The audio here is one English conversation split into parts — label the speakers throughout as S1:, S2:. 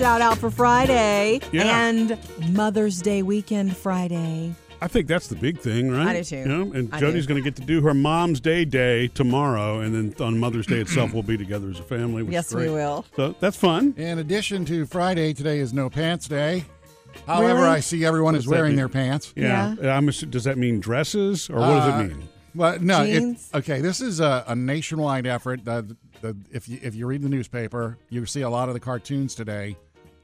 S1: shout out for Friday
S2: Yeah.
S1: and Mother's Day weekend Friday.
S2: I think that's the big thing, right?
S1: I do too.
S2: You know, and
S1: I
S2: Jody's going to get to do her Mom's Day day tomorrow, and then on Mother's Day itself, we'll be together as a family. Which
S1: Yes,
S2: is great.
S1: we will.
S2: So that's fun.
S3: In addition to Friday, today is No Pants Day. However,
S1: Really?
S3: I see everyone is
S2: What's that
S3: wearing their pants.
S2: Yeah. I'm assu- does that mean dresses, or what does
S3: Uh,
S2: it mean?
S3: Well, no. it- okay, this is a, a nationwide effort. The, the, if you if you read the newspaper, you see a lot of the cartoons today.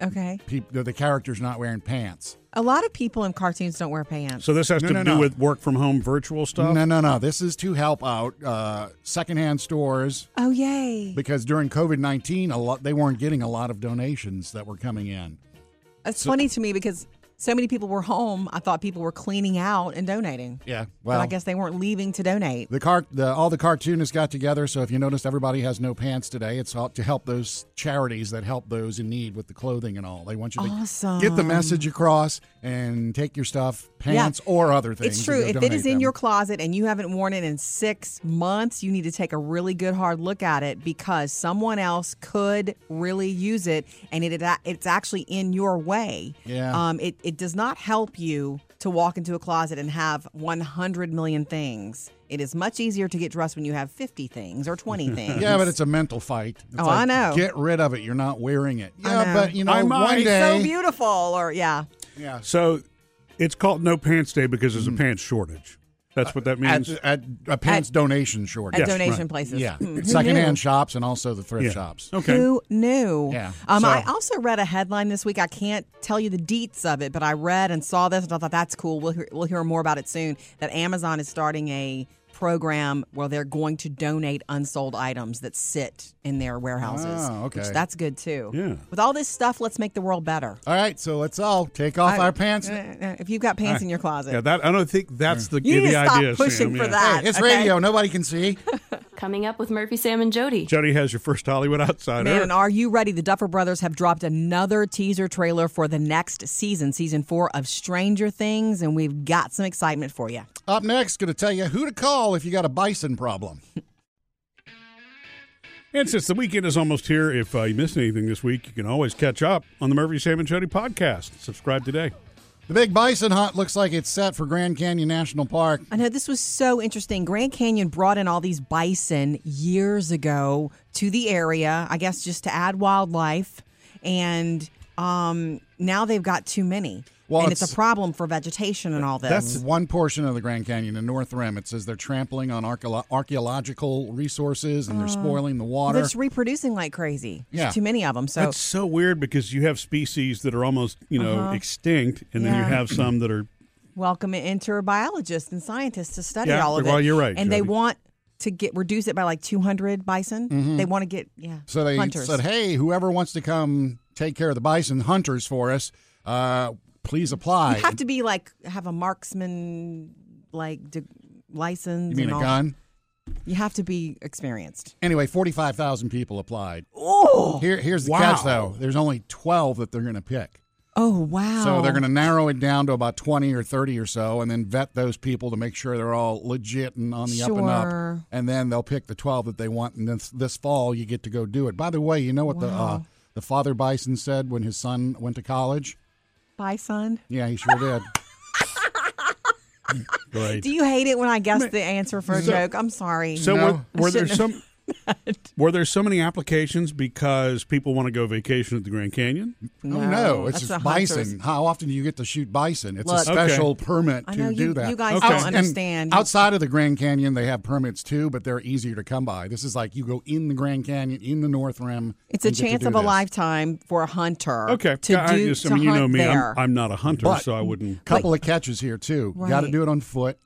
S1: Okay.
S3: Peop, the, the characters not wearing pants.
S1: A lot of people in cartoons don't wear pants.
S2: So this has
S3: No,
S2: to
S3: no,
S2: do
S3: no.
S2: with work from home virtual stuff.
S3: No, no, no. This is to help out uh, secondhand stores
S1: oh, yay.
S3: because during COVID nineteen, a lot they weren't getting a lot of donations that were coming in.
S1: It's funny to me because so many people were home. I thought people were cleaning out and donating.
S3: Yeah,
S1: but
S3: well,
S1: I guess they weren't leaving to donate.
S3: The car, the, all the cartoonists got together. So if you noticed, everybody has no pants today. It's all to help those charities that help those in need with the clothing and all. They want you to
S1: Awesome.
S3: get the message across and take your stuff, pants or other things.
S1: It's true. If
S3: it is
S1: it
S3: donate
S1: is in your closet and you haven't worn it in six months, you need to take a really good hard look at it because someone else could really use it, and it it's actually in your way.
S3: Yeah.
S1: Um. It it does not help you to walk into a closet and have 100 million things. It is much easier to get dressed when you have 50 things or 20 things.
S3: yeah, but it's a mental fight. It's
S1: Oh, I know.
S3: Get rid of it. You're not wearing it.
S1: I
S3: Yeah,
S1: know.
S3: but you know,
S2: I
S3: one
S2: might.
S3: day.
S1: so beautiful. Or yeah.
S3: Yeah.
S2: So it's called No Pants Day because there's a pants shortage. That's what that
S3: At,
S2: means.
S3: at a pants donation shortage.
S1: At
S2: Yes,
S1: donation
S2: right.
S1: places.
S3: yeah,
S1: Hmm, who
S3: secondhand
S1: knew?
S3: shops and also the thrift
S2: Yeah.
S3: shops.
S2: okay.
S1: Who knew?
S3: Yeah.
S1: Um,
S3: So-
S1: I also read a headline this week. I can't tell you the deets of it, but I read and saw this and I thought that's cool. We'll hear, we'll hear more about it soon. That Amazon is starting a program where they're going to donate unsold items that sit in their warehouses.
S3: Oh, okay.
S1: Which that's good too.
S2: Yeah.
S1: With all this stuff, let's make the world better.
S3: All right, so let's all take off
S1: I-
S3: our pants.
S1: Uh, uh, If you've got pants in your closet,
S2: Yeah, that I don't think that's the,
S1: you need
S2: the
S1: to stop
S2: idea.
S1: pushing
S2: Sam,
S1: for
S2: yeah.
S1: that.
S3: Hey, it's
S1: okay?
S3: radio. Nobody can see.
S4: Coming up with Murphy, Sam, and Jody.
S2: Jody has your first Hollywood Outsider.
S1: Man, and are you ready? The Duffer Brothers have dropped another teaser trailer for the next season, season four of Stranger Things, and we've got some excitement for you.
S3: Up next, going to tell you who to call if you got a bison problem.
S2: And since the weekend is almost here, if uh, you missed anything this week, you can always catch up on the Murphy, Sam, and Jody podcast. Subscribe today.
S3: The big bison hunt looks like it's set for Grand Canyon National Park.
S1: I know this was so interesting. Grand Canyon brought in all these bison years ago to the area, I guess just to add wildlife, and um, now they've got too many.
S3: Well,
S1: and it's,
S3: it's-
S1: a problem for vegetation and all this.
S3: That's one portion of the Grand Canyon, the North Rim. It says they're trampling on archeolo- archaeological resources and they're spoiling the water.
S1: They're reproducing like crazy. There's
S3: Yeah.
S1: too many of them. So
S2: That's so weird because you have species that are almost, you know, extinct, and then you
S1: Uh-huh.
S2: Have some that are.
S1: welcome enter biologists and scientists to study
S2: Yeah,
S1: all of
S2: well,
S1: it.
S2: you're right,
S1: And they want to get reduce it by like 200 bison. They want to get yeah.
S3: Mm-hmm. so they
S1: hunters.
S3: said, hey, whoever wants to come take care of the bison hunters for us, uh, please apply.
S1: you have to be like have a marksman like de- license.
S3: You mean a
S1: all-
S3: gun?
S1: You have to be experienced.
S3: Anyway, 45,000 people applied.
S1: Oh,
S3: Here, here's the
S2: Wow.
S3: catch, though. There's only 12 that they're going to pick.
S1: oh wow.
S3: So they're going to narrow it down to about 20 or 30 or so and then vet those people to make sure they're all legit and on the up and
S1: Sure.
S3: up. And then they'll pick the 12 that they want. And this, this fall, you get to go do it. By the way, you know what the, uh, the father bison said when his son went to college?
S1: Bye, son.
S3: Yeah, he sure did.
S2: Great.
S1: Do you hate it when I guess the answer for a joke? I'm sorry.
S2: So
S3: No.
S2: were, were
S1: I
S2: there
S1: shouldn't
S2: some were there so many applications because people want to go vacation at the Grand Canyon?
S3: Oh, no, it's just bison.
S1: hunters.
S3: How often do you get to shoot bison? It's a
S1: Look-
S3: special permit
S1: I
S3: to
S1: know
S3: do
S1: you-
S3: that.
S1: you guys
S2: Okay.
S1: don't
S3: And
S1: understand.
S3: outside of the Grand Canyon, they have permits too, but they're easier to come by. This is like you go in the Grand Canyon, in the North Rim.
S1: It's a
S3: and get to
S1: chance
S3: do
S1: of a lifetime for a hunter.
S2: Okay,
S1: To
S2: I,
S1: do
S2: just- I mean, you know me. I'm, I'm not a hunter,
S3: But-
S2: so I wouldn't.
S3: Couple of catches here too. Got to do it on foot,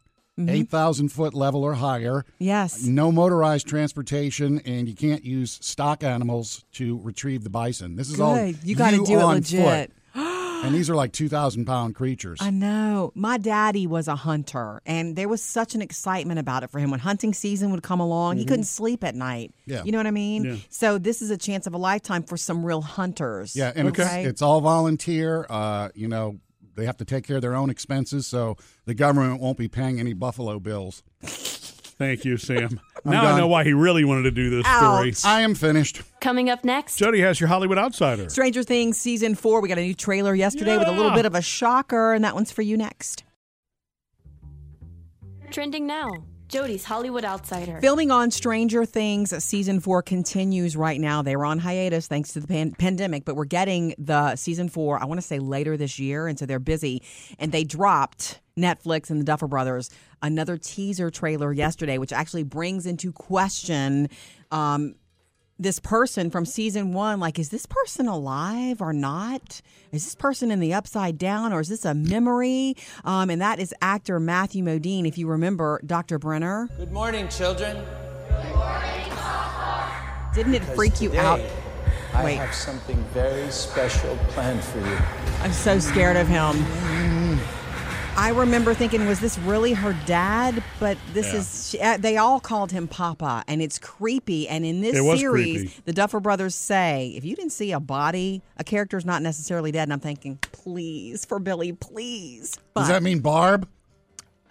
S3: eight thousand foot level or higher.
S1: yes.
S3: No motorized transportation, and you can't use stock animals to retrieve the bison. This is all
S1: You got to do it
S3: on
S1: legit.
S3: foot. and these are like two thousand pound creatures.
S1: I know. My daddy was a hunter, and there was such an excitement about it for him. When hunting season would come along, he couldn't sleep at night.
S3: Mm-hmm. Yeah.
S1: You know what I mean?
S2: Yeah.
S1: So this is a chance of a lifetime for some real hunters.
S3: Yeah, and
S1: okay.
S3: it's, it's all volunteer. Uh, you know, they have to take care of their own expenses, so the government won't be paying any Buffalo bills.
S2: Thank you, Sam. now I know why he really wanted to do this story.
S3: I am finished.
S4: Coming up next,
S2: Jody has your Hollywood Outsider.
S1: Stranger Things season four. We got a new trailer yesterday with a little
S2: Yeah.
S1: bit of a shocker, and that one's for you next.
S4: trending now. Jody's Hollywood Outsider.
S1: Filming on Stranger Things season four continues right now. They were on hiatus thanks to the pan- pandemic, but we're getting the season four, I want to say later this year. And so they're busy. And they dropped Netflix and the Duffer Brothers another teaser trailer yesterday, which actually brings into question um, this person from season one like is this person alive or not is this person in the upside down or is this a memory um, and that is actor matthew modine if you remember dr brenner
S5: Good morning, children. Good morning Papa.
S1: didn't it freak you out
S5: I
S1: Wait.
S5: have something very special planned for you.
S1: i'm so scared of him i remember thinking was this really her dad but this
S2: Yeah.
S1: is she, uh, they all called him papa and it's creepy and in this series
S2: creepy.
S1: the duffer brothers say if you didn't see a body a character's not necessarily dead and i'm thinking please for billy please but
S3: Does that mean Barb?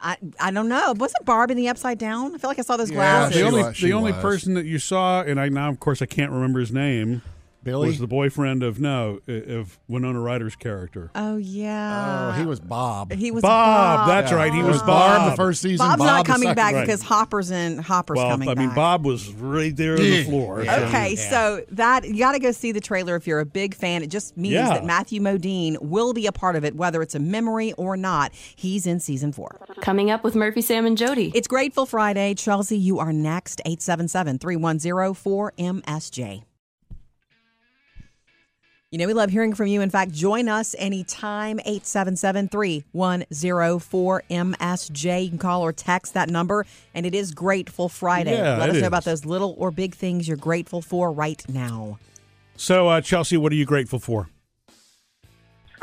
S1: I, I don't know. Wasn't Barb in the upside down? I feel like I saw those
S3: Yeah,
S1: glasses.
S3: she
S2: the only
S3: was-
S2: the only person that you saw, and I now of course I can't remember his name,
S3: Billy?
S2: was the boyfriend of no of Winona Ryder's character.
S1: oh yeah.
S3: oh, he was Bob.
S1: He was
S2: Bob,
S1: Bob.
S2: that's right. He was
S3: was Barb
S2: Bob
S3: the first season.
S1: Bob's
S3: Bob
S1: not coming back
S2: Right.
S1: because Hopper's in Hopper's
S2: Well,
S1: coming
S2: I mean,
S1: back.
S2: Bob was right there on the
S3: Yeah.
S2: floor. so-
S1: Okay, so that you got to go see the trailer if you're a big fan. It just means
S2: Yeah.
S1: that Matthew Modine will be a part of it, whether it's a memory or not. He's in season four.
S4: Coming up with Murphy, Sam, and Jody.
S1: It's Grateful Friday. Chelsea, you are next. 877 310 4MSJ. You know, we love hearing from you. In fact, join us anytime, 877 310 4MSJ. You can call or text that number, and it is Grateful Friday.
S2: Yeah,
S1: Let
S2: it
S1: us know
S2: is.
S1: about those little or big things you're grateful for right now.
S2: So, uh, Chelsea, what are you grateful for?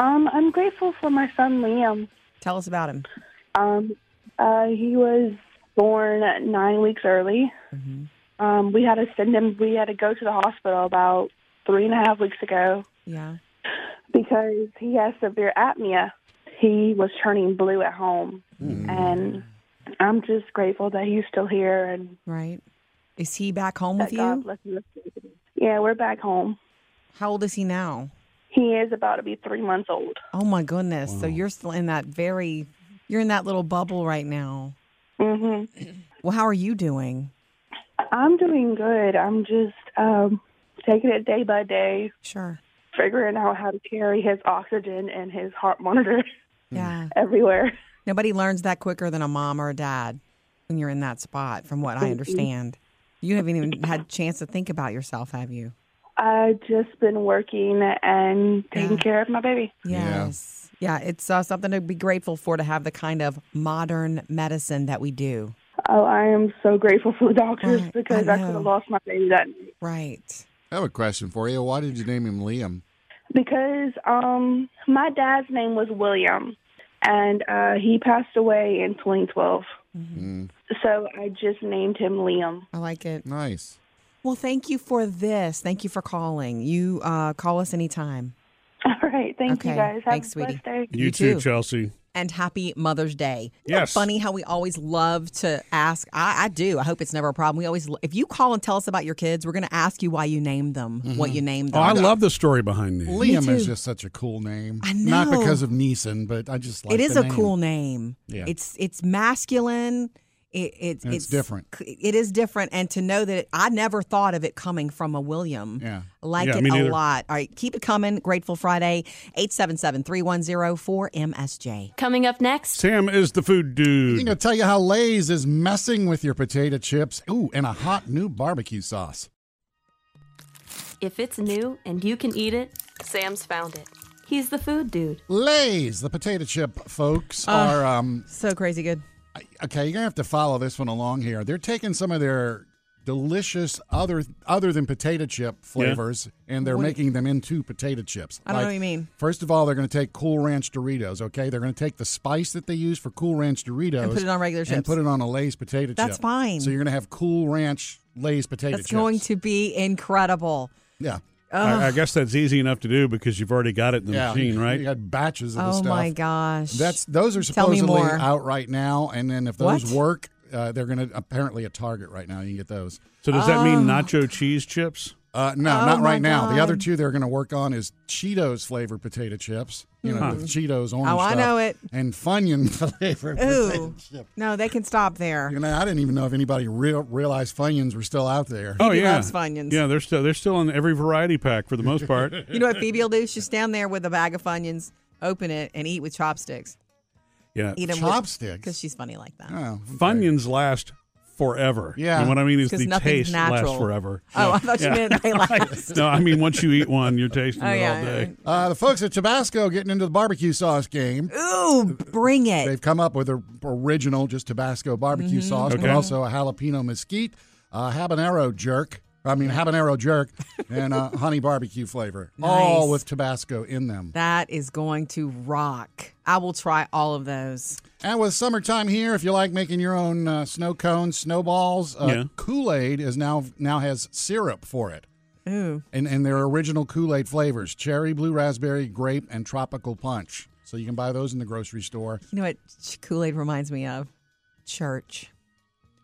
S6: Um, I'm grateful for my son Liam.
S1: Tell us about him.
S6: Um, uh, he was born nine weeks early. Um, we had to send him. We had to go to the hospital about three and a half weeks ago
S1: Yeah.
S6: because he has severe apnea. He was turning blue at home, and I'm just grateful that he's still here and
S1: Right. Is he back home with
S6: that
S1: you?
S6: Yeah, we're back home.
S1: How old is he now?
S6: He is about to be three months old.
S1: Oh my goodness. So you're still in that very you're in that little bubble right now.
S6: hmm
S1: Well, how are you doing?
S6: I'm doing good. I'm just um, taking it day by day.
S1: Sure.
S6: Figuring out how to carry his oxygen and his heart monitor
S1: Yeah.
S6: everywhere.
S1: Nobody learns that quicker than a mom or a dad when you're in that spot, from what I understand. You haven't even had a chance to think about yourself, have you?
S6: I've just been working and taking
S1: Yeah.
S6: care of my baby.
S1: Yes. Yeah, it's uh, something to be grateful for to have the kind of modern medicine that we do.
S6: Oh, I am so grateful for the doctors
S1: Right,
S6: because
S1: I
S6: I, could have lost my baby that night.
S1: Right.
S3: I have a question for you. Why did you name him Liam?
S6: Because um, my dad's name was William, and uh, he passed away in 2012.
S3: Mm,
S6: So I just named him Liam.
S1: I like it.
S3: nice.
S1: Well, thank you for this. Thank you for calling. You uh, call us anytime.
S6: All right, thank
S1: Okay,
S6: you guys. Have
S1: thanks,
S6: a blessed
S1: sweetie.
S6: day.
S2: You,
S1: You
S2: too,
S1: too.
S2: Chelsea.
S1: And happy Mother's Day. Isn't that
S2: Yes.
S1: funny how we always love to ask. I, I do. I hope it's never a problem. We always, if you call and tell us about your kids, we're going to ask you why you named them, mm-hmm. what you named
S2: Oh,
S1: them.
S2: I love the story behind these.
S3: Liam
S1: too.
S3: is just such a cool name.
S1: I know.
S3: Not because of Neeson, but I just like
S1: it is
S3: the
S1: a
S3: name.
S1: cool name.
S3: Yeah.
S1: It's it's masculine. It, it,
S3: And it's different.
S1: It is different, and to know that I never thought of it coming from a William.
S3: Yeah.
S1: Like
S2: Yeah,
S1: it
S2: me
S1: a
S2: neither.
S1: lot. All right, keep it coming. Grateful Friday, 877-310-4MSJ.
S4: Coming up next,
S2: Sam is the food dude.
S3: I'm going to tell you how Lay's is messing with your potato chips. Ooh, and a hot new barbecue sauce.
S4: if it's new and you can eat it, Sam's found it. He's the food dude.
S3: Lay's, the potato chip folks, are um,
S1: So crazy good.
S3: Okay. You're gonna have to follow this one along here. They're taking some of their delicious other other than potato chip flavors, and they're
S1: What
S3: making them into potato chips.
S1: I don't know what you mean.
S3: First of all, they're going to take Cool Ranch Doritos. Okay, they're going to take the spice that they use for Cool Ranch Doritos
S1: And put it on regular chips and
S3: put it on a Lay's potato chip.
S1: That's fine.
S3: So you're going to have Cool Ranch Lay's potato
S1: That's
S3: chips.
S1: going to be incredible.
S3: yeah.
S2: I, I guess that's easy enough to do because you've already got it in the
S3: yeah,
S2: machine, right?
S3: You got batches of the stuff.
S1: Oh my gosh.
S3: That's those are supposedly out right now, and then if those
S1: What?
S3: work, Uh, they're going to apparently at Target right now. You can get those.
S2: So does that mean nacho cheese chips?
S3: Uh, no,
S1: Oh,
S3: not
S1: my
S3: right now. The other two they're going to work on is Cheetos flavored potato chips. You know, with Cheetos orange.
S1: Oh, I
S3: stuff,
S1: know it.
S3: And Funyun flavored
S1: Ooh.
S3: potato chips.
S1: No, they can stop there.
S3: You know, I didn't even know if anybody real, realized Funyuns were still out there.
S2: Oh
S1: He
S2: yeah,
S1: loves Funyuns.
S2: Yeah, they're still they're still in every variety pack for the most part.
S1: You know what Phoebe will do? She'll stand there with a bag of Funyuns, open it, and eat with chopsticks.
S2: Yeah,
S1: Eat them
S3: Chopsticks.
S1: because she's funny like that.
S3: Oh,
S2: Funyuns last forever.
S3: Yeah.
S2: and what I mean is the taste
S1: natural.
S2: lasts forever.
S1: Oh, I thought you meant they last.
S2: no, I mean once you eat one, you're tasting
S1: Oh,
S2: it
S1: yeah.
S2: all day.
S3: Uh, the folks at Tabasco getting into the barbecue sauce game.
S1: Ooh, bring it.
S3: They've come up with an original just Tabasco barbecue
S1: Mm-hmm.
S3: sauce, but also a jalapeno mesquite, uh, habanero jerk. I mean habanero jerk and uh, honey barbecue flavor, all with Tabasco in them.
S1: That is going to rock. I will try all of those.
S3: And with summertime here, if you like making your own uh, snow cones, snowballs, uh,
S2: Yeah.
S3: Kool Aid is now now has syrup for it.
S1: Ooh.
S3: And, and their original Kool Aid flavors cherry, blue raspberry, grape, and tropical punch. So you can buy those in the grocery store.
S1: You know what Kool Aid reminds me of? Church.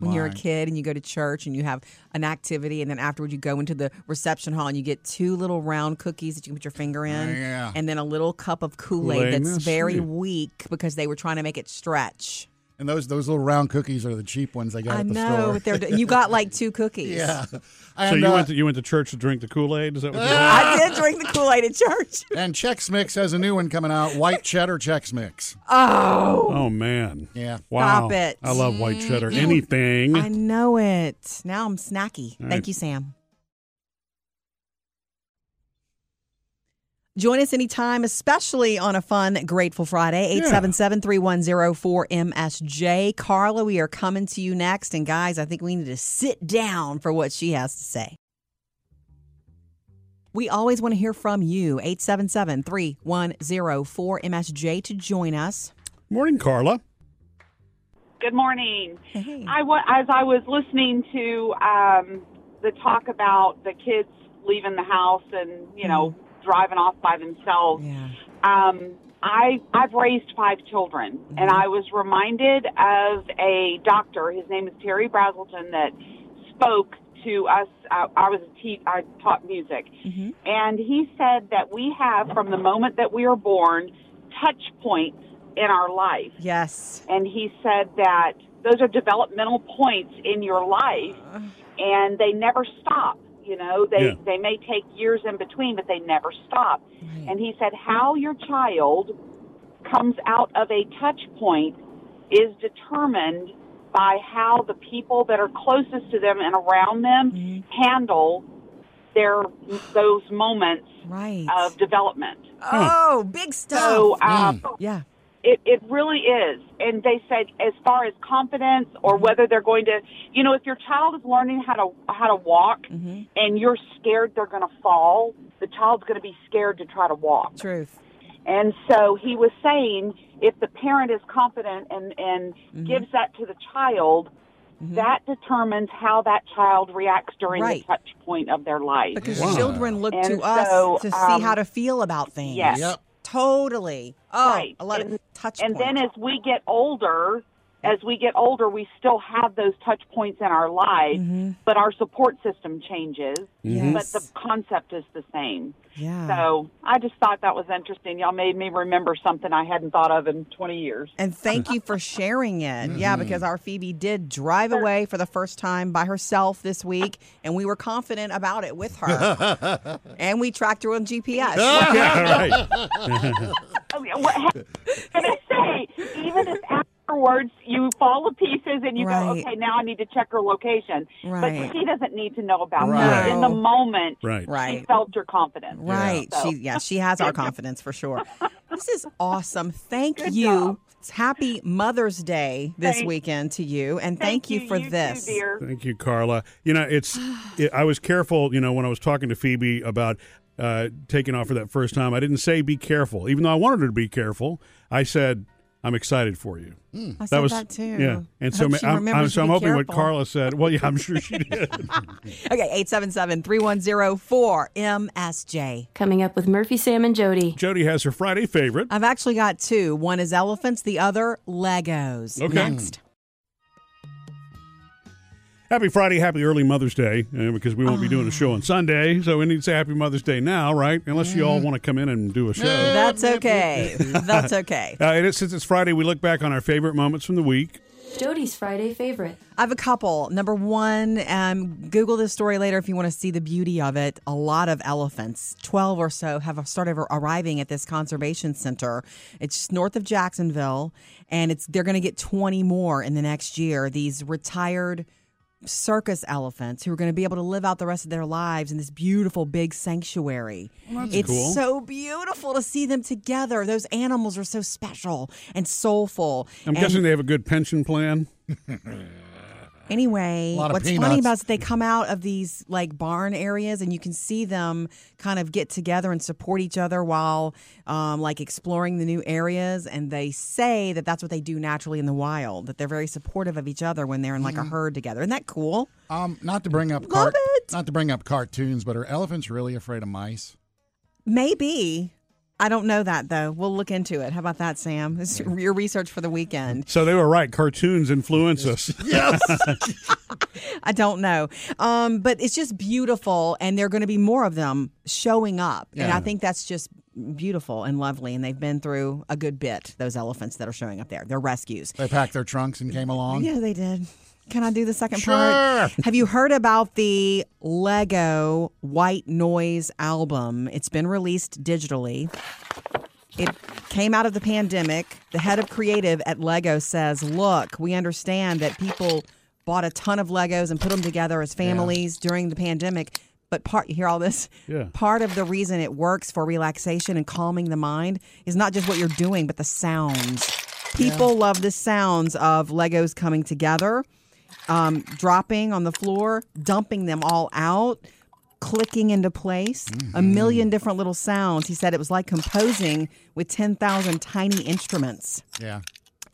S1: When you're a kid and you go to church and you have an activity, and then afterward you go into the reception hall and you get two little round cookies that you can put your finger in,
S3: Yeah.
S1: and then a little cup of Kool Aid
S2: Kool-Aid,
S1: that's
S2: that's
S1: very
S2: sweet.
S1: weak because they were trying to make it stretch.
S3: And those those little round cookies are the cheap ones they got
S1: I
S3: at the
S1: know,
S3: store.
S1: they're you got like two cookies.
S3: yeah.
S2: So you
S3: uh,
S2: went to you went to church to drink the Kool Aid? Is that what you did?
S1: I did drink the Kool Aid at church.
S3: and Chex Mix has a new one coming out, white cheddar Chex Mix.
S1: Oh,
S2: Oh man!
S3: Yeah.
S2: Wow,
S1: Stop it.
S2: I love white cheddar. Anything.
S1: I know it. Now I'm snacky.
S2: All
S1: Thank
S2: right.
S1: you, Sam. Join us anytime, especially on a fun Grateful Friday. 877 310 4MSJ. Carla, we are coming to you next. And guys, I think we need to sit down for what she has to say. We always want to hear from you. 877 310 4MSJ to join us.
S2: Morning, Carla.
S7: Good morning.
S1: Hey.
S7: I wa- as I was listening to um, the talk about the kids leaving the house and you know driving off by themselves,
S1: Yeah.
S7: um, I I've raised five children, and I was reminded of a doctor. His name is Berry Brazelton that spoke to us. Uh, I was a te- I taught music, and he said that we have from the moment that we are born touch points in our life
S1: Yes.
S7: and he said that those are developmental points in your life and they never stop you know they
S2: Yeah.
S7: they may take years in between but they never stop
S1: Right.
S7: and he said how your child comes out of a touch point is determined by how the people that are closest to them and around them handle their those moments
S1: Right.
S7: of development
S1: oh, big stuff.
S7: so um,
S1: yeah.
S7: It, it really is. And they said as far as confidence or
S1: Mm-hmm.
S7: whether they're going to, you know, if your child is learning how to how to walk
S1: Mm-hmm.
S7: and you're scared they're going to fall, the child's going to be scared to try to walk.
S1: Truth.
S7: And so he was saying if the parent is confident and and
S1: Mm-hmm.
S7: gives that to the child, that determines how that child reacts during
S1: Right.
S7: the touch point of their life.
S1: Because
S2: Wow.
S1: children look
S7: And
S1: to us
S7: so,
S1: to see
S7: um,
S1: how to feel about things.
S7: Yes.
S3: Yep.
S1: Totally. Oh,
S7: Right.
S1: a lot
S7: and,
S1: of touch
S7: And then as we get older, as we get older, we still have those touch points in our life, but our support system changes.
S1: Yes.
S7: But the concept is the same.
S1: yeah.
S7: So I just thought that was interesting. Y'all made me remember something I hadn't thought of in 20 years.
S1: and thank you for sharing it. Yeah,
S7: Mm-hmm.
S1: because our Phoebe did drive away for the first time by herself this week, and we were confident about it with her. and we tracked her on GPS.
S2: yeah, right.
S7: Oh, what can I say? Even if afterwards you fall to pieces and you
S1: Right.
S7: go, okay, now I need to check her location.
S1: Right.
S7: But she doesn't need to know about
S3: Right.
S7: that. In the moment,
S2: Right.
S1: Right.
S7: she felt your confidence.
S1: Right.
S7: So-
S1: She yeah, she has our confidence for sure. This is awesome. Thank
S7: Good
S1: you.
S7: job.
S1: Happy Mother's Day this
S7: Thank-
S1: weekend to you and thank, you for
S7: too,
S1: this.
S7: dear.
S2: Thank you, Carla. You know, it's. It, I was careful. You know, when I was talking to Phoebe about uh, taking off for that first time, I didn't say be careful, even though I wanted her to be careful. I said I'm excited for you. Hmm.
S1: I said that, too.
S2: Yeah, and
S1: I
S2: so
S1: hope
S2: ma-
S1: she
S2: I'm, I'm, so I'm
S1: be
S2: hoping what. Carla said. Well, yeah, I'm sure she did.
S1: Okay, 877-310-4MSJ.
S4: Coming up with Murphy, Sam, and Jody.
S2: Jody has her Friday favorite.
S1: I've actually got two. One is elephants, the other Legos.
S2: Okay.
S1: Next.
S2: Happy Friday, happy early Mother's Day, uh, because we won't be doing a show on Sunday, so we need to say Happy Mother's Day now, right? Unless you all want to come in and do a show.
S1: That's okay. That's okay.
S2: Uh, it is, since it's Friday, we look back on our favorite moments from the week.
S4: Jody's Friday favorite.
S1: I have a couple. Number one, um, Google this story later if you want to see the beauty of it. A lot of elephants, 12 or so, have started arriving at this conservation center. It's north of Jacksonville, and it's they're going to get 20 more in the next year. These retired circus elephants who are going to be able to live out the rest of their lives in this beautiful big sanctuary. it's
S2: cool.
S1: so beautiful to see them together. Those animals are so special and soulful.
S2: I'm
S1: And-
S2: guessing they have a good pension plan.
S1: Anyway,
S3: A lot of
S1: what's funny about it is they come out of these like barn areas and you can see them kind of get together and support each other while um, like exploring the new areas. And they say that that's what they do naturally in the wild, that they're very supportive of each other when they're in like a herd together. Isn't that cool?
S3: Um, not to bring up
S1: Love it.
S3: not to bring up cartoons, but are elephants really afraid of mice?
S1: Maybe. I don't know that though. We'll look into it. How about that, Sam? It's your research for the weekend.
S2: So they were right. Cartoons influence us.
S3: Yes.
S1: I don't know. Um, but it's just beautiful, and there are going to be more of them showing up. And
S3: Yeah.
S1: I think that's just beautiful and lovely. And they've been through a good bit, those elephants that are showing up there. They're rescues.
S3: they packed their trunks and came along.
S1: Yeah, they did. Can I do the second
S3: Sure.
S1: part? Have you heard about the Lego White Noise album? It's been released digitally. It came out of the pandemic. The head of creative at Lego says, Look, we understand that people bought a ton of Legos and put them together as families during the pandemic. But part, you hear all this?
S2: Yeah.
S1: Part of the reason it works for relaxation and calming the mind is not just what you're doing, but the sounds. People love the sounds of Legos coming together, um, dropping on the floor, dumping them all out, clicking into place, a million different little sounds. He said it was like composing with 10,000 tiny instruments.
S3: Yeah.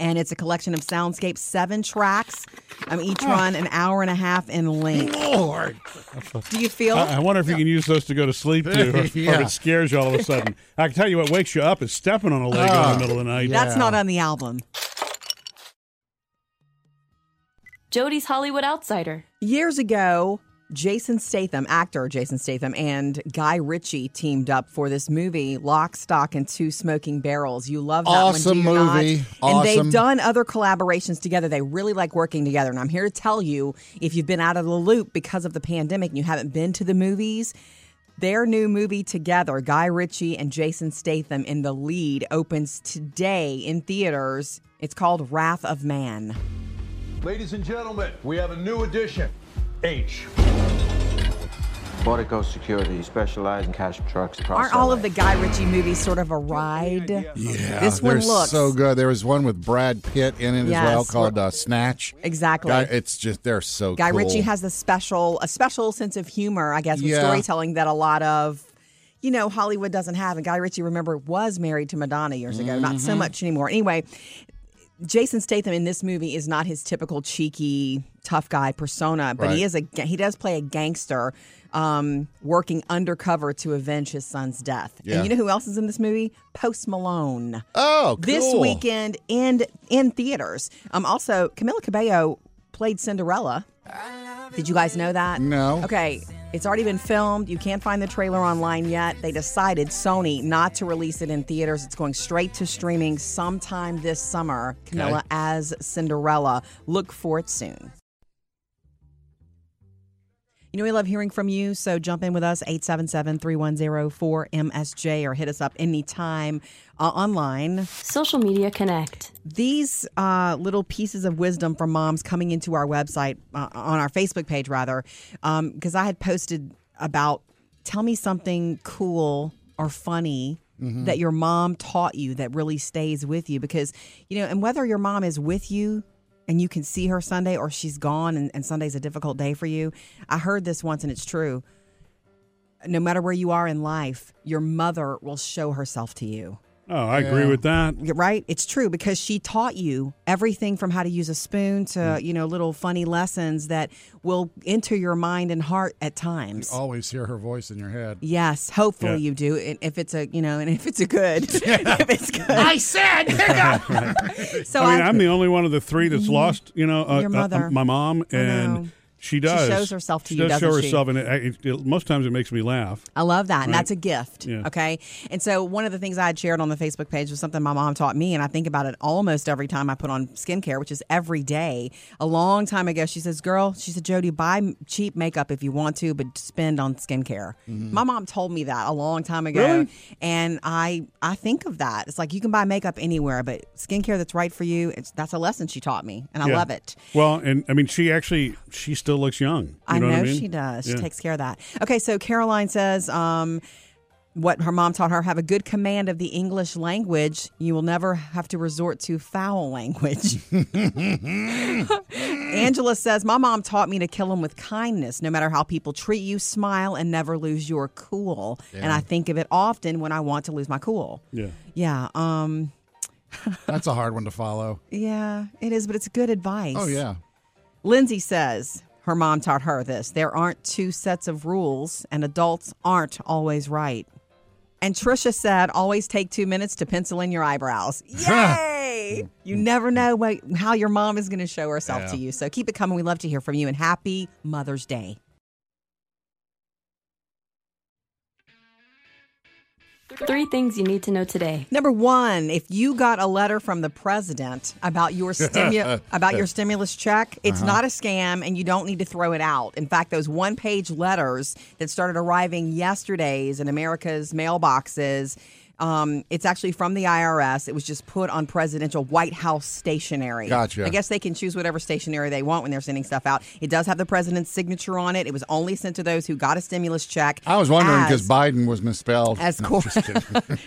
S1: And it's a collection of soundscapes, seven tracks, um, each run an hour and a half in length.
S3: Lord.
S1: Do you feel?
S2: I, I wonder if you can use those to go to sleep too, or, or if it scares you all of a sudden. I can tell you what wakes you up is stepping on a Lego in the middle of the night.
S3: yeah.
S1: That's not on the album.
S4: Jody's Hollywood Outsider.
S1: Years ago, Jason Statham, actor Jason Statham, and Guy Ritchie teamed up for this movie, Lock, Stock, and Two Smoking Barrels. You love that
S3: Awesome
S1: one, do you not?
S3: movie.
S1: And they've done other collaborations together. They really like working together. And I'm here to tell you if you've been out of the loop because of the pandemic and you haven't been to the movies, their new movie together, Guy Ritchie and Jason Statham in the lead, opens today in theaters. It's called Wrath of Man.
S8: Ladies and gentlemen, we have a new addition. H.
S5: Fortico Security specialize in cash trucks across
S1: Aren't all
S5: LA.
S1: of the Guy Ritchie movies sort of a ride?
S3: Yeah.
S1: This one looks-
S3: so good. There was one with Brad Pitt in it as well called uh, Snatch.
S1: Exactly.
S3: Guy, it's just they're so
S1: Guy
S3: cool.
S1: Ritchie has the special a special sense of humor, I guess, with
S3: Yeah.
S1: storytelling that a lot of you know Hollywood doesn't have. And Guy Ritchie, remember, was married to Madonna years ago. Not
S3: Mm-hmm.
S1: so much anymore. Anyway, Jason Statham in this movie is not his typical cheeky tough guy persona, but he is a he does play a gangster um, working undercover to avenge his son's death.
S3: Yeah.
S1: And you know who else is in this movie? Post Malone.
S3: Oh, cool.
S1: this weekend in in theaters. Um, also, Camila Cabello played Cinderella. Did you guys know that?
S3: No.
S1: Okay, it's already been filmed. You can't find the trailer online yet. They decided Sony not to release it in theaters. It's going straight to streaming sometime this summer. Camila
S3: Okay.
S1: as Cinderella. Look for it soon. You know, we love hearing from you, so jump in with us, 877-310-4MSJ, or hit us up anytime uh, online.
S4: Social Media Connect.
S1: These uh, little pieces of wisdom from moms coming into our website, uh, on our Facebook page, rather, because I had posted about tell me something cool or funny that your mom taught you that really stays with you. Because, you know, and whether your mom is with you and you can see her Sunday or she's gone and, and Sunday's a difficult day for you, I heard this once and it's true. No matter where you are in life, your mother will show herself to you.
S2: Oh, I agree with that.
S1: Right it's true because she taught you everything from how to use a spoon to
S3: Mm.
S1: you know little funny lessons that will enter your mind and heart at times You
S3: Always hear her voice in your head.
S1: yes hopefully
S2: Yeah.
S1: you do and if it's a you know and if it's a good if it's good
S3: I said,
S1: so
S2: I mean, I'm the only one of the three that's lost, you know, uh,
S1: Your
S2: uh,
S1: mother.
S2: my mom,
S1: know.
S2: She does.
S1: She shows herself to
S2: she
S1: you,
S2: does show
S1: she?
S2: herself, and it, it, it- most times it makes me laugh.
S1: I love that. And that's a gift.
S2: Yeah.
S1: Okay. And so one of the things I had shared on the Facebook page was something my mom taught me. And I think about it almost every time I put on skincare, which is every day. A long time ago, she says, Girl, she said, Jody, buy cheap makeup if you want to, but spend on skincare. Mm-hmm. My mom told me that a long time ago.
S2: Really?
S1: And I I think of that. It's like you can buy makeup anywhere, but skincare that's right for you, it's that's a lesson she taught me. And I
S2: Yeah.
S1: love it.
S2: Well, and I mean, she actually she still looks young. You
S1: I
S2: know,
S1: know,
S2: what I mean?
S1: she does. She takes care of that. Okay, so Caroline says, um, what her mom taught her have a good command of the English language. You will never have to resort to foul language. Angela says, My mom taught me to kill them with kindness. No matter how people treat you, smile and never lose your cool. And I think of it often when I want to lose my cool.
S2: Yeah.
S1: Yeah. Um,
S3: That's a hard one to follow.
S1: yeah, it is, but it's good advice.
S3: Oh yeah.
S1: Lindsay says her mom taught her this there aren't two sets of rules, and adults aren't always right. And Trisha said, always take two minutes to pencil in your eyebrows. Yay! you never know what, how your mom is going to show herself
S3: Yeah.
S1: to you. So keep it coming. We love to hear from you, and happy Mother's Day.
S4: Three things you need to know today.
S1: Number one, if you got a letter from the president about your stimu- about your stimulus check, it's uh-huh. not a scam, and you don't need to throw it out. In fact, those one page letters that started arriving yesterday's in America's mailboxes. Um, it's actually from the IRS. It was just put on presidential White House stationery.
S3: Gotcha.
S1: I guess they can choose whatever stationery they want when they're sending stuff out. It does have the president's signature on it. It was only sent to those who got a stimulus check.
S3: I was wondering because Biden was misspelled.
S1: as
S3: No,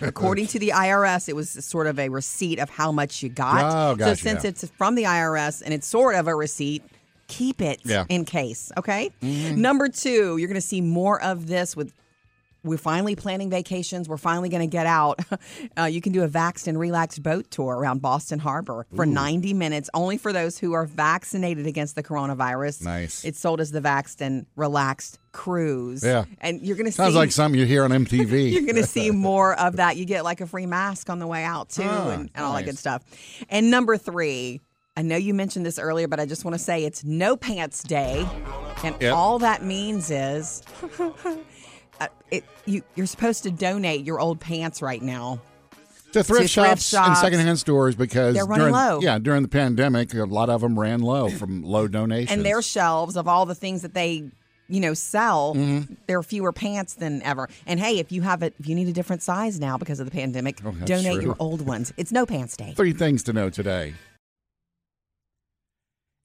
S1: according to the IRS, it was sort of a receipt of how much you got.
S3: Oh, gotcha.
S1: so since
S3: yeah.
S1: it's from the IRS and it's sort of a receipt, keep it
S3: Yeah. Mm-hmm.
S1: in case. Okay. Number two, you're going to see more of this with. We're finally planning vacations. We're finally going to get out. Uh, you can do a vaxxed and relaxed boat tour around Boston Harbor for 90 minutes, only for those who are vaccinated against the coronavirus.
S3: Nice.
S1: It's sold as the vaxxed and relaxed cruise.
S3: Yeah.
S1: And you're going to see.
S3: Sounds like something you hear on MTV.
S1: You're going to see more of that. You get like a free mask on the way out too,
S3: Ah,
S1: and, and all that good stuff. And number three, I know you mentioned this earlier, but I just want to say it's No Pants Day, and
S3: Yep.
S1: all that means is. It, you, you're supposed to donate your old pants right now.
S3: to thrift,
S1: to
S3: shops,
S1: thrift shops.
S3: and secondhand stores because
S1: They're running
S3: during,
S1: low.
S3: Yeah, during the pandemic, a lot of them ran low from low donations.
S1: And their shelves of all the things that they, you know, sell,
S3: Mm-hmm.
S1: there are fewer pants than ever. And hey, if you have it, if you need a different size now because of the pandemic,
S3: Oh,
S1: donate
S3: true.
S1: your old ones. It's No Pants Day.
S3: three things to know today.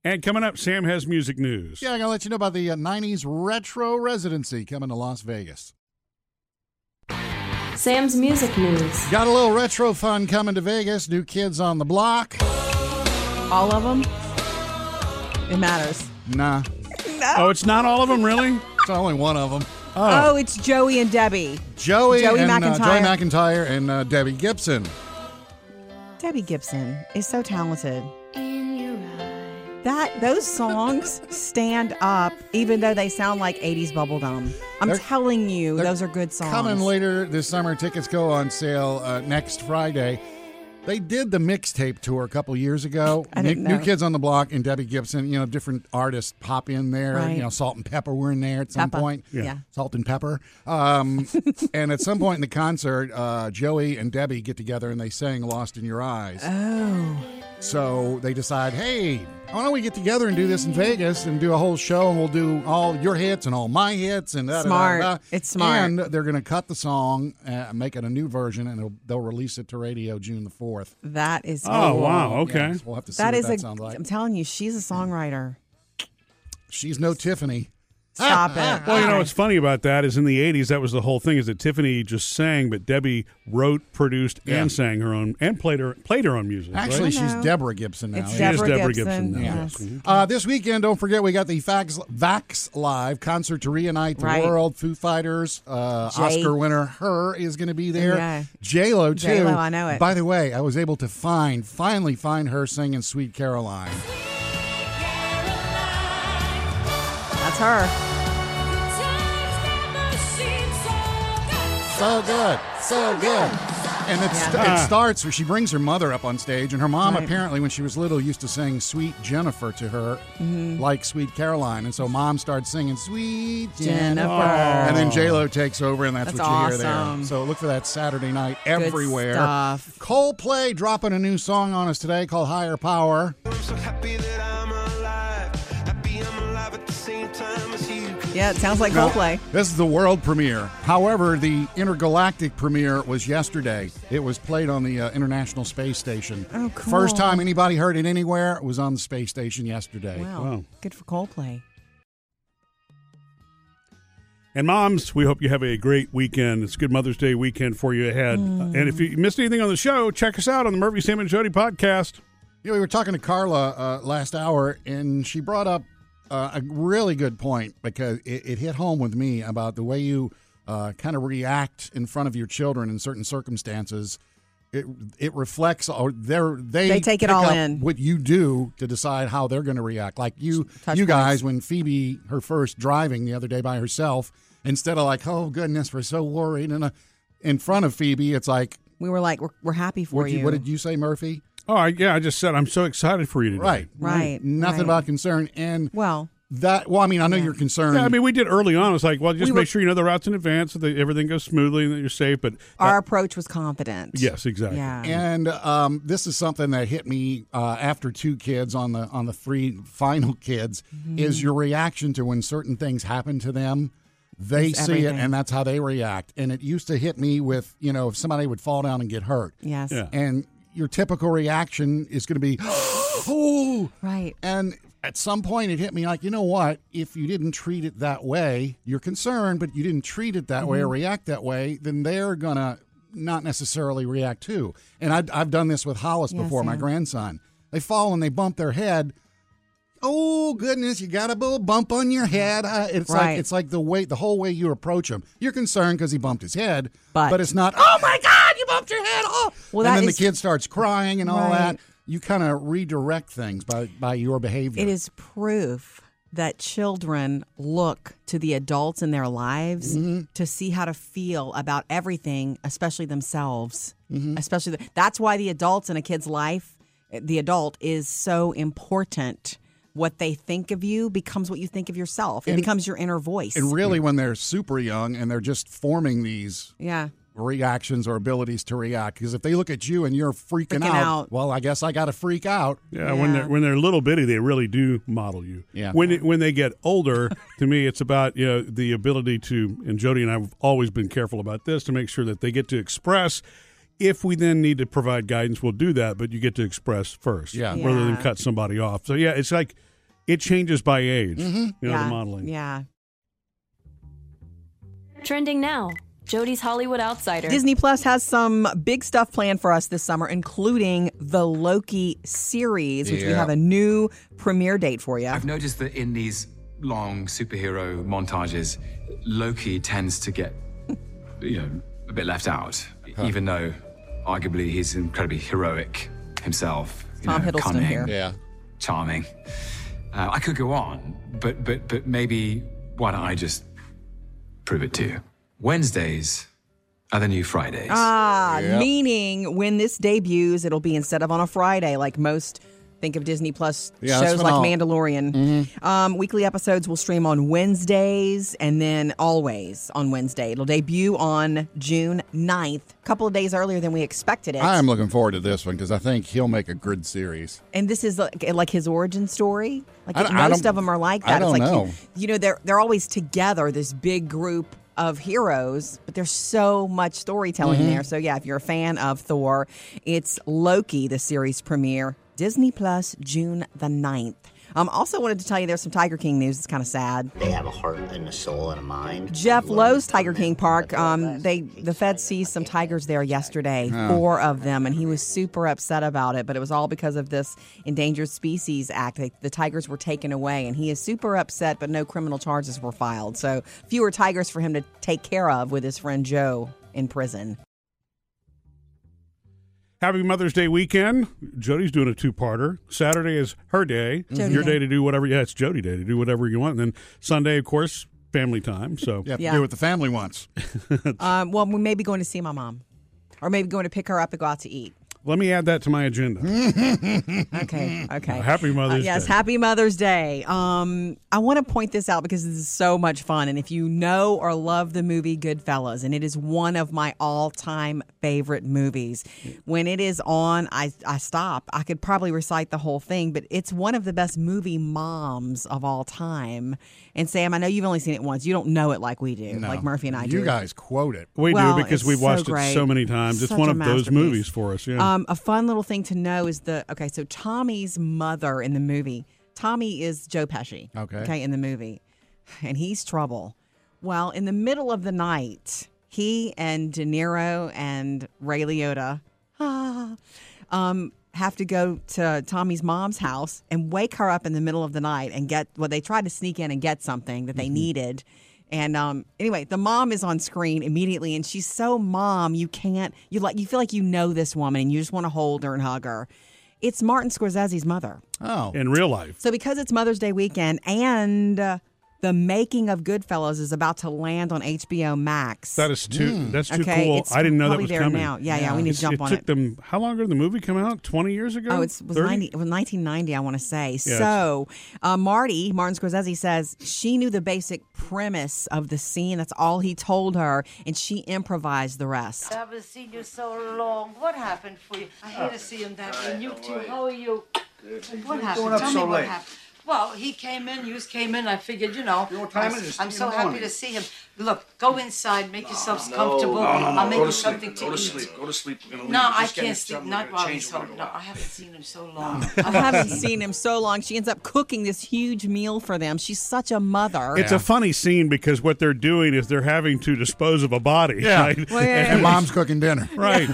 S2: And coming up, Sam has music news.
S3: Yeah, I'm gonna let you know about the uh, '90s retro residency coming to Las Vegas.
S4: Sam's Music News.
S3: Got a little retro fun coming to Vegas. New kids on the block.
S1: All of them? It matters.
S3: Nah,
S2: Oh, it's not all of them, really?
S3: it's only one of them.
S1: Oh, it's Joey and Debbie.
S3: Joey,
S1: Joey
S3: and, uh, Joey McIntyre and uh, Debbie Gibson.
S1: Debbie Gibson is so talented. That those songs stand up, even though they sound like '80s bubblegum. I'm
S3: They're-
S1: telling you, those are good songs.
S3: Coming later this summer, tickets go on sale uh, next Friday. They did the mixtape tour a couple years ago.
S1: I
S3: New,
S1: didn't
S3: New
S1: know.
S3: Kids on the Block and Debbie Gibson. You know, different artists pop in there.
S1: Right.
S3: You know, Salt-N-Pepa were in there at some
S1: Peppa.
S3: point.
S1: Yeah. Yeah.
S3: Salt-N-Pepa. Um, and at some point in the concert, uh, Joey and Debbie get together and they sang "Lost in Your Eyes."
S1: Oh,
S3: So they decide, hey, why don't we get together and do this in Vegas and do a whole show and we'll do all your hits and all my hits and da, da, da,
S1: Smart.
S3: da.
S1: It's smart.
S3: And they're going to cut the song, uh, make it a new version, and they'll, they'll release it to radio June the fourth.
S1: that is.
S2: Oh,
S1: cool.
S2: wow. Okay.
S3: Yeah, so we'll have to see
S1: That
S3: what
S1: is
S3: that
S1: a.
S3: sounds like.
S1: I'm telling you, she's a songwriter.
S3: She's no Tiffany.
S1: Stop it.
S2: Well, you know what's funny about that is in the '80s that was the whole thing is that Tiffany just sang, but Debbie wrote, produced,
S3: Yeah.
S2: and sang her own and played her played her own music.
S3: Actually,
S2: right?
S3: she's
S1: know.
S3: Deborah Gibson now.
S1: It's
S2: She
S3: yeah.
S2: is
S1: Deborah
S2: Deborah
S1: Gibson,
S2: Gibson. now,
S1: yes.
S2: yes.
S3: Uh, this weekend, don't forget, we got the Vax, Vax Live concert to reunite the
S1: Right.
S3: world. Foo Fighters, uh,
S1: Jay-
S3: Oscar winner H.E.R. is going to be there.
S1: Yeah.
S3: J Lo too.
S1: J-Lo, I know it.
S3: By the way, I was able to find, finally find her singing "Sweet Caroline."
S1: That's her.
S3: So good, so good. And it's, it starts where she brings her mother up on stage, and her mom apparently, when she was little, used to sing "Sweet Jennifer" to her,
S1: Mm-hmm.
S3: like "Sweet Caroline," and so mom starts singing "Sweet
S1: Jennifer.
S3: and then J Lo takes over, and that's,
S1: That's
S3: what you hear there. So look for that Saturday night everywhere.
S1: stuff.
S3: Coldplay dropping a new song on us today called "Higher Power."
S1: Yeah, it sounds like Coldplay.
S3: This is the world premiere. However, the intergalactic premiere was yesterday. It was played on the uh, International Space Station.
S1: Oh, cool.
S3: First time anybody heard it anywhere was on the space station yesterday.
S1: Wow.
S2: Wow.
S1: Good for Coldplay.
S2: And moms, we hope you have a great weekend. It's a good Mother's Day weekend for you ahead.
S1: Mm.
S2: And if you missed anything on the show, check us out on the Murphy, Sam, and Jody podcast.
S3: You know, we were talking to Carla uh, last hour, and she brought up uh, a really good point because it, it hit home with me about the way you uh, kind of react in front of your children in certain circumstances. It it reflects or they're they
S1: They take it all in.
S3: what you do to decide how they're going to react. Like you
S1: Touch
S3: you guys
S1: points.
S3: when Phoebe her first driving the other day by herself, instead of like oh goodness we're so worried and uh, in front of Phoebe it's like
S1: We were like, we're, we're happy for
S3: what,
S1: you.
S3: what did you say Murphy?
S2: Oh, I, yeah, I just said I'm so excited for you today.
S3: Right,
S1: Right,
S3: Nothing
S1: right.
S3: about concern and
S1: Well,
S3: that. Well, I mean, I know you're concerned.
S2: Yeah, I mean, we did early on. It's like, well, just
S1: We
S2: make
S1: were-
S2: sure you know the routes in advance so that everything goes smoothly and that you're safe. But
S1: our approach was confident.
S2: yes, exactly.
S1: Yeah.
S3: and um, this is something that hit me uh, after two kids on the on the three final kids
S1: Mm-hmm.
S3: is your reaction to when certain things happen to them. They
S1: It's
S3: see
S1: everything.
S3: it and that's how they react. And it used to hit me with you know if somebody would fall down and get hurt,
S1: yes.
S2: Yeah.
S3: and your typical reaction is going to be, oh,
S1: Right.
S3: And at some point, it hit me like, you know what? If you didn't treat it that way, you're concerned, but you didn't treat it that
S1: Mm-hmm.
S3: way or react that way, then they're going to not necessarily react too. And I, I've done this with Hollis
S1: Yes,
S3: before, my grandson. They fall and they bump their head. Oh goodness, you got a little bump on your head. Uh, it's
S1: Right.
S3: like it's like the way the whole way you approach him. You're concerned because he bumped his head,
S1: But-
S3: it's not. Oh my God, you bumped your head! Oh,
S1: Well,
S3: and then
S1: is-
S3: the kid starts crying and all
S1: Right.
S3: that. You kind of redirect things by by your behavior.
S1: It is proof that children look to the adults in their lives
S3: Mm-hmm.
S1: to see how to feel about everything, especially themselves.
S3: Mm-hmm.
S1: Especially the, that's why the adults in a kid's life, the adult is so important. What they think of you becomes what you think of yourself. It
S3: And-
S1: becomes your inner voice.
S3: And really, when they're super young and they're just forming these
S1: yeah.
S3: reactions or abilities to react, because if they look at you and you're freaking,
S1: Freaking
S3: out,
S1: out.
S3: well, I guess I got to freak out.
S2: Yeah, when they're when they're little bitty, they really do model you.
S3: Yeah.
S2: When it, when they get older, to me, it's about you know the ability to. And Jody and I have always been careful about this to make sure that they get to express. If we then need to provide guidance, we'll do that. But you get to express first,
S3: Yeah.
S2: rather than cut somebody off. So yeah, it's like it changes by age. Mm-hmm. You know,
S1: yeah.
S2: the modeling.
S1: Yeah.
S4: Trending now Jody's Hollywood Outsider.
S1: Disney Plus has some big stuff planned for us this summer, including the Loki series, which we have a new premiere date for you.
S9: I've noticed that in these long superhero montages, Loki tends to get, you know, a bit left out, even though arguably he's incredibly heroic himself. you
S1: Tom
S9: know,
S1: Hiddleston
S9: cunning,
S1: here.
S3: Yeah.
S9: charming. Uh, I could go on, but but but maybe why don't I just prove it to you? Wednesdays are the new Fridays.
S1: Ah,
S3: Yep.
S1: meaning when this debuts, it'll be instead of on a Friday, like most think of Disney Plus
S3: Yeah,
S1: shows like
S3: I'll-
S1: Mandalorian. Um, weekly episodes will stream on Wednesdays and then always on Wednesday. It'll debut on June 9th, a couple of days earlier than we expected it.
S3: I am looking forward to this one because I think he'll make a good series.
S1: and this is like, like his origin story. Like
S3: I don't- I
S1: most of them are like that.
S3: I don't
S1: it's like
S3: know.
S1: You, you know, they're they're always together, this big group of heroes, but there's so much storytelling
S3: Mm-hmm.
S1: there. So yeah, if you're a fan of Thor, it's Loki, the series premiere, Disney Plus, June the 9th. Um, also wanted to tell you there's some Tiger King news. It's kind of sad.
S10: They have a heart and a soul and a mind.
S1: Jeff Lowe's Tiger. King Park. Um, they the Fed seized some tigers there yesterday, four of them, and he was super upset about it. But it was all because of this Endangered Species Act. They, the tigers were taken away, and he is super upset. But no criminal charges were filed, so fewer tigers for him to take care of with his friend Joe in prison.
S2: Happy Mother's Day weekend. Jody's doing a two-parter. Saturday is her day.
S1: Jody
S2: Your
S1: Day.
S2: day to do whatever. Yeah, it's Jody Day to do whatever you want. And then Sunday, of course, family time. So
S3: You have
S1: Yeah.
S3: to do what the family wants.
S1: Um, well, we may be going to see my mom. or maybe going to pick her up and go out to eat.
S2: Let me add that to my agenda.
S1: Okay, okay.
S2: Happy Mother's
S1: Uh, yes,
S2: Day.
S1: happy Mother's Day. Um, I want to point this out because this is so much fun. And if you know or love the movie Goodfellas, and it is one of my all-time favorite movies, when it is on, I I stop. I could probably recite the whole thing, but it's one of the best movie moms of all time. And Sam, I know you've only seen it once. You don't know it like we do,
S3: No.
S1: like Murphy and I do.
S3: You guys quote it.
S2: We
S1: Well,
S2: do because we've watched
S1: so
S2: it so many times. It's
S1: Such
S2: one of those movies for us. Yeah.
S1: Um, a fun little thing to know is the okay. So Tommy's mother in the movie, Tommy is Joe Pesci.
S3: Okay.
S1: Okay, in the movie, and he's trouble. Well, in the middle of the night, he and De Niro and Ray Liotta, ah, um, have to go to Tommy's mom's house and wake her up in the middle of the night and get well. They tried to sneak in and get something that they needed. And um, anyway, the mom is on screen immediately, and she's so mom. You can't you like you feel like you know this woman, and you just want to hold her and hug her. It's Martin Scorsese's mother.
S3: Oh,
S2: in real life.
S1: So because it's Mother's Day weekend, and uh, the making of Goodfellas is about to land on HBO Max.
S2: That is too. That's too
S1: Okay,
S2: cool.
S1: it's
S2: I didn't know that
S1: probably
S2: was
S1: there
S2: coming.
S1: now. Yeah, yeah, we need to
S2: It's-
S1: jump
S2: it
S1: on
S2: took
S1: it.
S2: them. How long ago did the movie come out? Twenty years ago.
S1: Oh, it's, it was 90, it was 1990, I want to say.
S2: Yeah,
S1: so, uh, Marty, Martin Scorsese says she knew the basic premise of the scene. That's all he told her, and she improvised the rest.
S11: I haven't seen you so long. What happened for you? I hate to see him that way. And you too. How are you? What happened?
S8: doing up
S11: Tell
S8: so
S11: me what happened. Well, he came in, you came in. I figured, you know,
S8: know what time
S11: I'm,
S8: it is?
S11: I'm so
S8: the
S11: happy
S8: morning.
S11: to see him. Look, go inside, make yourselves
S8: No,
S11: comfortable.
S8: No, no, no.
S11: I'll make
S8: go
S11: you
S8: to sleep.
S11: something to eat.
S8: Go to
S11: eat.
S8: sleep. Go to sleep. We're gonna leave.
S11: No,
S8: We're
S11: I can't sleep.
S8: something.
S11: Not
S8: We're
S11: while he's home. No. I haven't seen him so long.
S1: I haven't seen him so long. She ends up cooking this huge meal for them. She's such a mother.
S2: It's a funny scene because what they're doing is they're having to dispose of a body.
S3: Yeah.
S2: right?
S1: Well, yeah,
S3: and mom's cooking dinner.
S2: right.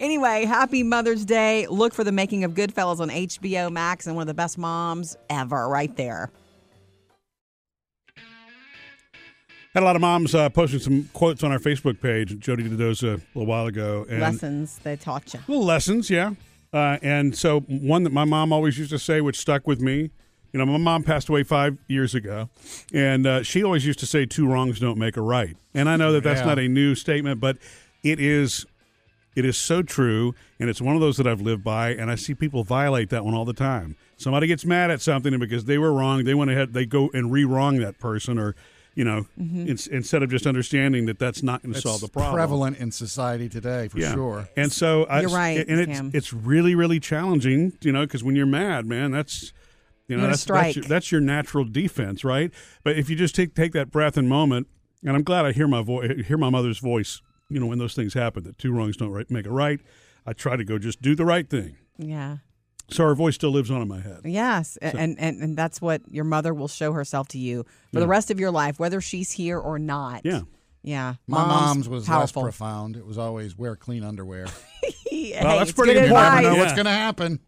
S1: Anyway, happy Mother's Day. Look for the making of Goodfellas on HBO Max and one of the best moms ever right there.
S2: Had a lot of moms uh, posting some quotes on our Facebook page. Jody did those a little while ago. And
S1: Lessons they taught you.
S2: Little lessons, yeah. Uh, and so one that my mom always used to say, which stuck with me. You know, my mom passed away five years ago, and uh, she always used to say, two wrongs don't make a right." And I know that that's
S3: Yeah.
S2: not a new statement, but it is. It is so true, and it's one of those that I've lived by, and I see people violate that one all the time. Somebody gets mad at something, and because they were wrong, they went ahead, they go and re-wrong that person, or you know, ins- instead of just understanding that that's not going to
S3: Mm-hmm.
S2: Solve the problem.
S3: prevalent in society today, for sure.
S2: And so I,
S1: You're right,
S2: and it's
S1: Cam.
S2: it's really really challenging, you know, because when you're mad, man, that's you know that's that's your, that's your natural defense, right? But if you just take take that breath and moment, and I'm glad I hear my voice, hear my mother's voice, you know, when those things happen, that two wrongs don't right, make a right. I try to go just do the right thing.
S1: Yeah.
S2: So her voice still lives on in my head.
S1: Yes, and, and and that's what your mother will show herself to you for the rest of your life, whether she's here or not.
S2: Yeah.
S1: yeah.
S3: My mom's, was
S1: powerful.
S3: less profound. It was always wear clean underwear.
S1: Hey,
S2: Well, that's pretty
S1: good
S3: You never know
S2: Yeah.
S3: what's going to happen.